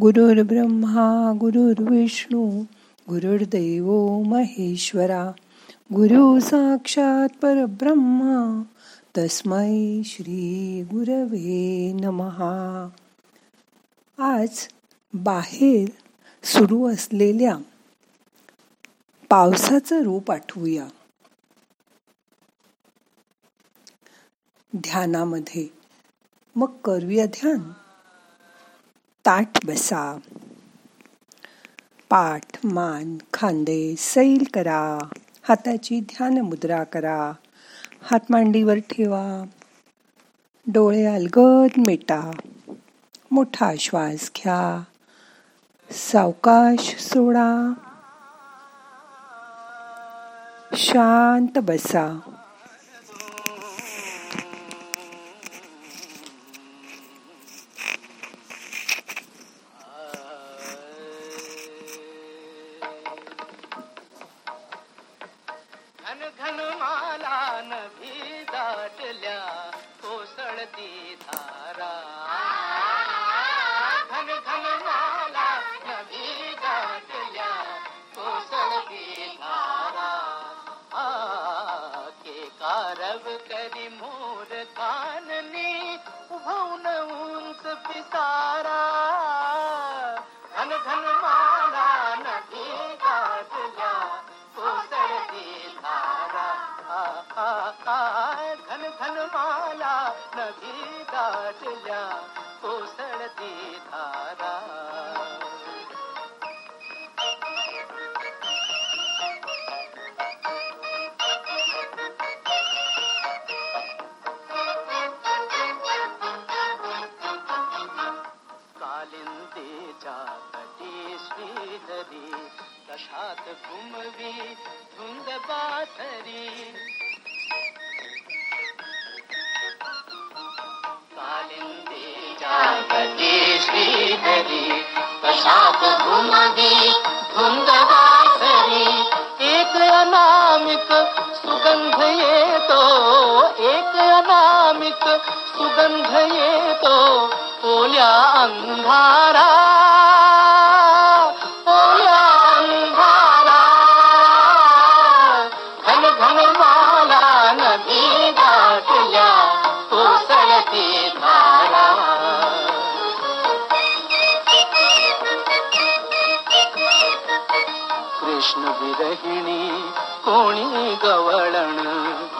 गुरुर् ब्रह्मा गुरुर्विष्णू गुरुर्दैव महेश्वरा गुरु साक्षात परब्रह्मा तस्मै श्री गुरवे नमहा आज बाहेर सुरू असलेल्या पावसाचं रूप आठवूया. ध्यानामध्ये मग करूया ध्यान. ताट बसा. पाठ मान खांदे सैल करा. हाताची ध्यान मुद्रा करा. हात मांडीवर ठेवा. डोळे अलगद मिटा. मोठा श्वास घ्या. सावकाश सोडा. शांत बसा. مور ڪانه پسارا. گهن گهن مالا ندي گاڏن گهن مالا ندي گاج ڪوثر कशात धुंद बाथरी कालिंदेच्या कटी श्रीधरी कशात घुमवी धुंद बाथरी एक अनामिक सुगंध येतो एक अनामिक सुगंध येतो ओल्या अंधारा. विरहिणी कोणी गवळण?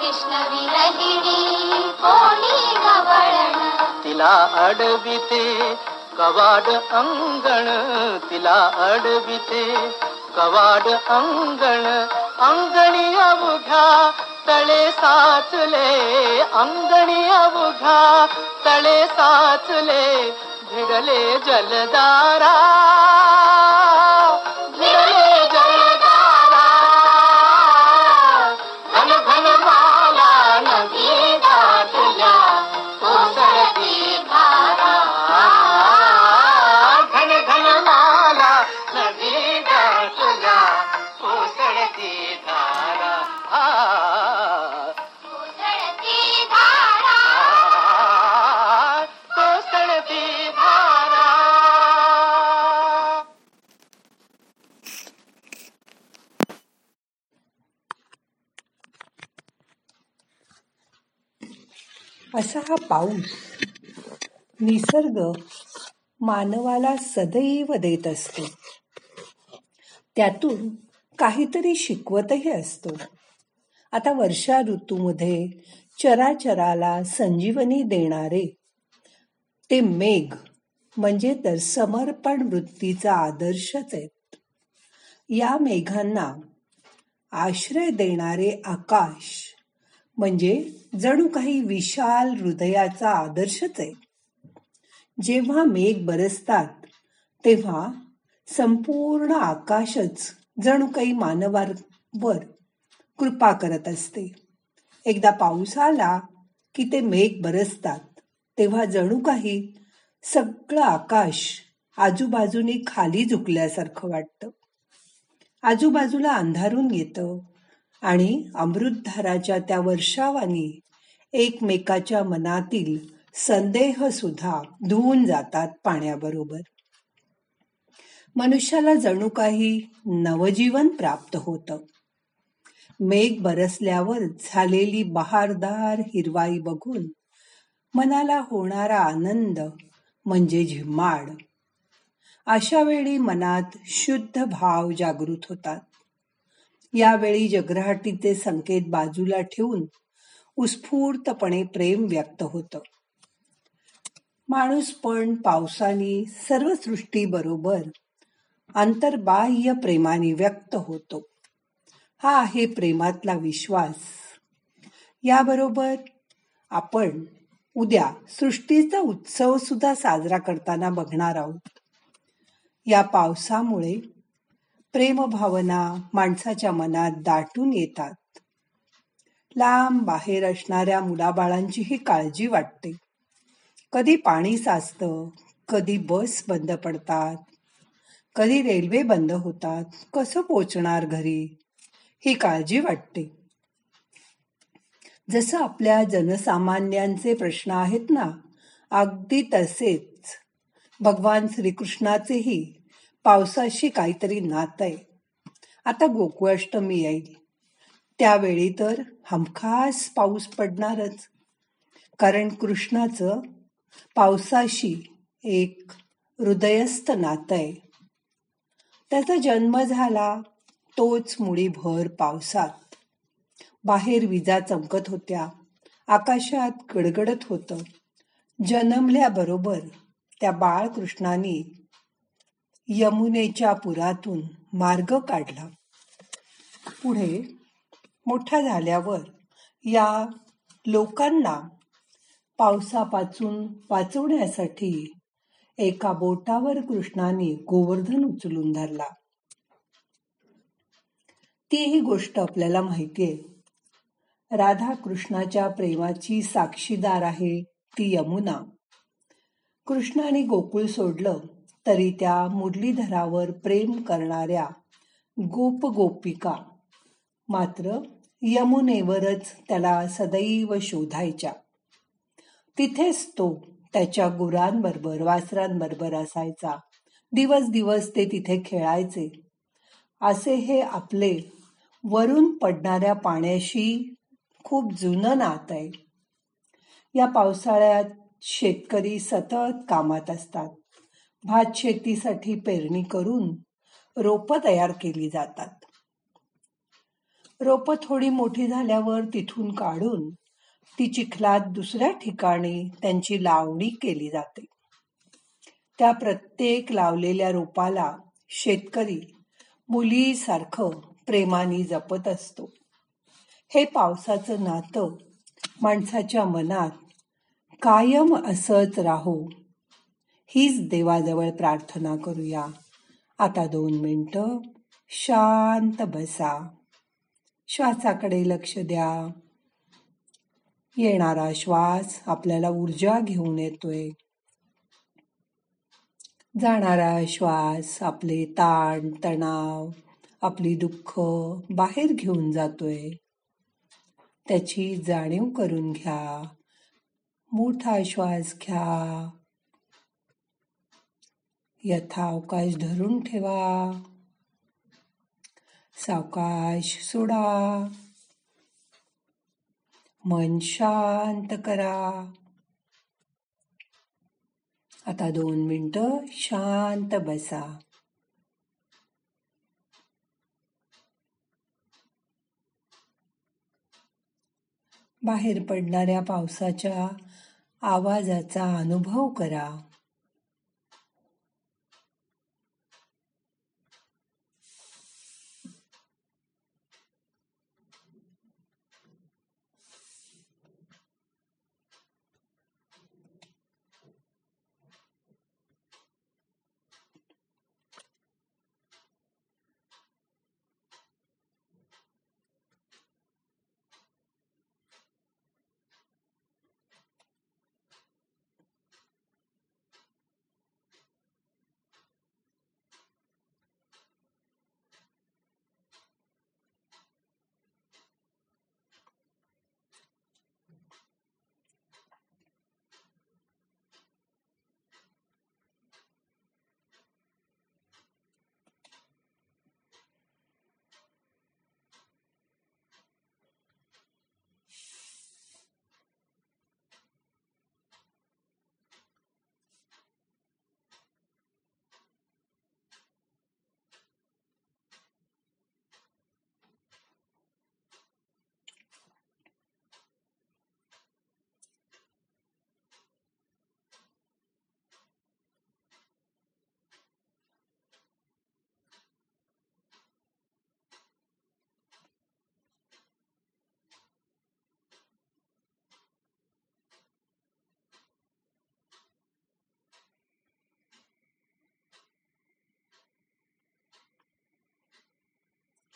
कृष्ण विरहिणी कोणी गवळण? तिला अडविते कवाड अंगण तिला अडविते कवाड अंगण. अंगणी अवघ्या तळे साचले. अंगणी अवघ्या तळे साचले. भिडले जलदारा. असा हा पाऊस निसर्ग मानवाला सदैव देत असतो. त्यातून काहीतरी शिकवतही असतो. आता वर्षा ऋतूमध्ये चराचराला संजीवनी देणारे ते मेघ म्हणजे तर समर्पण वृत्तीचा आदर्शच आहेत. या मेघांना आश्रय देणारे आकाश म्हणजे जणू काही विशाल हृदयाचा आदर्शच आहे. जेव्हा मेघ बरसतात तेव्हा संपूर्ण आकाशच जणू काही मानवावर कृपा करत असते. एकदा पाऊस आला की ते मेघ बरसतात तेव्हा जणू काही सगळं आकाश आजूबाजूने खाली झुकल्यासारखं वाटतं. आजूबाजूला अंधारून येतं. आणि अमृतधाराच्या त्या वर्षावानी एकमेकाच्या मनातील संदेह सुद्धा धुवून जातात पाण्याबरोबर. मनुष्याला जणू काही नवजीवन प्राप्त होतं. मेघ बरसल्यावर झालेली बहारदार हिरवाई बघून मनाला होणारा आनंद म्हणजे झिम्माड. अशा वेळी मनात शुद्ध भाव जागृत होतात. यावेळी जगराहटीचे संकेत बाजूला ठेवून उत्स्फूर्तपणे प्रेम व्यक्त होतं. माणूस पण पावसाने सर्व सृष्टीबरोबर अंतर्बाह्य प्रेमाने व्यक्त होतो. हा आहे प्रेमातला विश्वास. याबरोबर आपण उद्या सृष्टीचा उत्सव सुद्धा साजरा करताना बघणार आहोत. या पावसामुळे प्रेमभावना माणसाच्या मनात दाटून येतात. लांब बाहेर असणाऱ्या मुलाबाळांचीही काळजी वाटते. कधी पाणी साचतं कधी बस बंद पडतात. कधी रेल्वे बंद होतात कसं पोचणार घरी ही काळजी वाटते. जसं आपल्या जनसामान्यांचे प्रश्न आहेत ना अगदी तसेच. भगवान श्रीकृष्णाचेही पावसाशी काहीतरी नात आहे. आता गोकुळाष्टमी येईल त्यावेळी तर हमखास पाऊस पडणारच. कारण कृष्णाचं पावसाशी एक हृदयस्थ नातं आहे. त्याचा जन्म झाला तोच मुळीभर पावसात. बाहेर विजा चमकत होत्या. आकाशात गडगडत होतं. जन्मल्याबरोबर त्या बाळकृष्णाने यमुनेच्या पुरातून मार्ग काढला. पुढे मोठा झाल्यावर या लोकांना पावसापासून वाचवण्यासाठी एका बोटावर कृष्णाने गोवर्धन उचलून धरला. ती ही गोष्ट आपल्याला माहिती आहे. राधा कृष्णाच्या प्रेमाची साक्षीदार आहे ती यमुना. कृष्णाने गोकुळ सोडलं. तरी त्या मुरलीधरावर प्रेम करणाऱ्या गोप गोपिका. मात्र यमुनेवरच त्याला सदैव शोधायच्या. तिथेच तो त्याच्या गुरांबरोबर वासरांबरोबर असायचा. दिवस दिवस ते तिथे खेळायचे. असे हे आपले वरून पडणाऱ्या पाण्याशी खूप जुनं नात आहे. या पावसाळ्यात शेतकरी सतत कामात असतात. भात शेतीसाठी पेरणी करून रोपं तयार केली जातात. रोपं थोडी मोठी झाल्यावर तिथून काढून ती चिखलात दुसऱ्या ठिकाणी त्यांची लावणी केली जाते. त्या प्रत्येक लावलेल्या रोपाला शेतकरी मुलीसारखं प्रेमाने जपत असतो. हे पावसाचं नातं माणसाच्या मनात कायम असंच राहो हीच देवाजवळ प्रार्थना करूया. आता दोन मिनटं शांत बसा. श्वासाकडे लक्ष द्या. येणारा श्वास आपल्याला ऊर्जा घेऊन येतोय. जाणारा श्वास आपले ताण तणाव आपली दुःख बाहेर घेऊन जातोय. त्याची जाणीव करून घ्या. मोठा श्वास घ्या. यथावकाश धरून ठेवा. सावकाश सोडा. मन शांत करा. आता दोन मिनटं शांत बसा. बाहेर पडणाऱ्या पावसाच्या आवाजाचा अनुभव करा.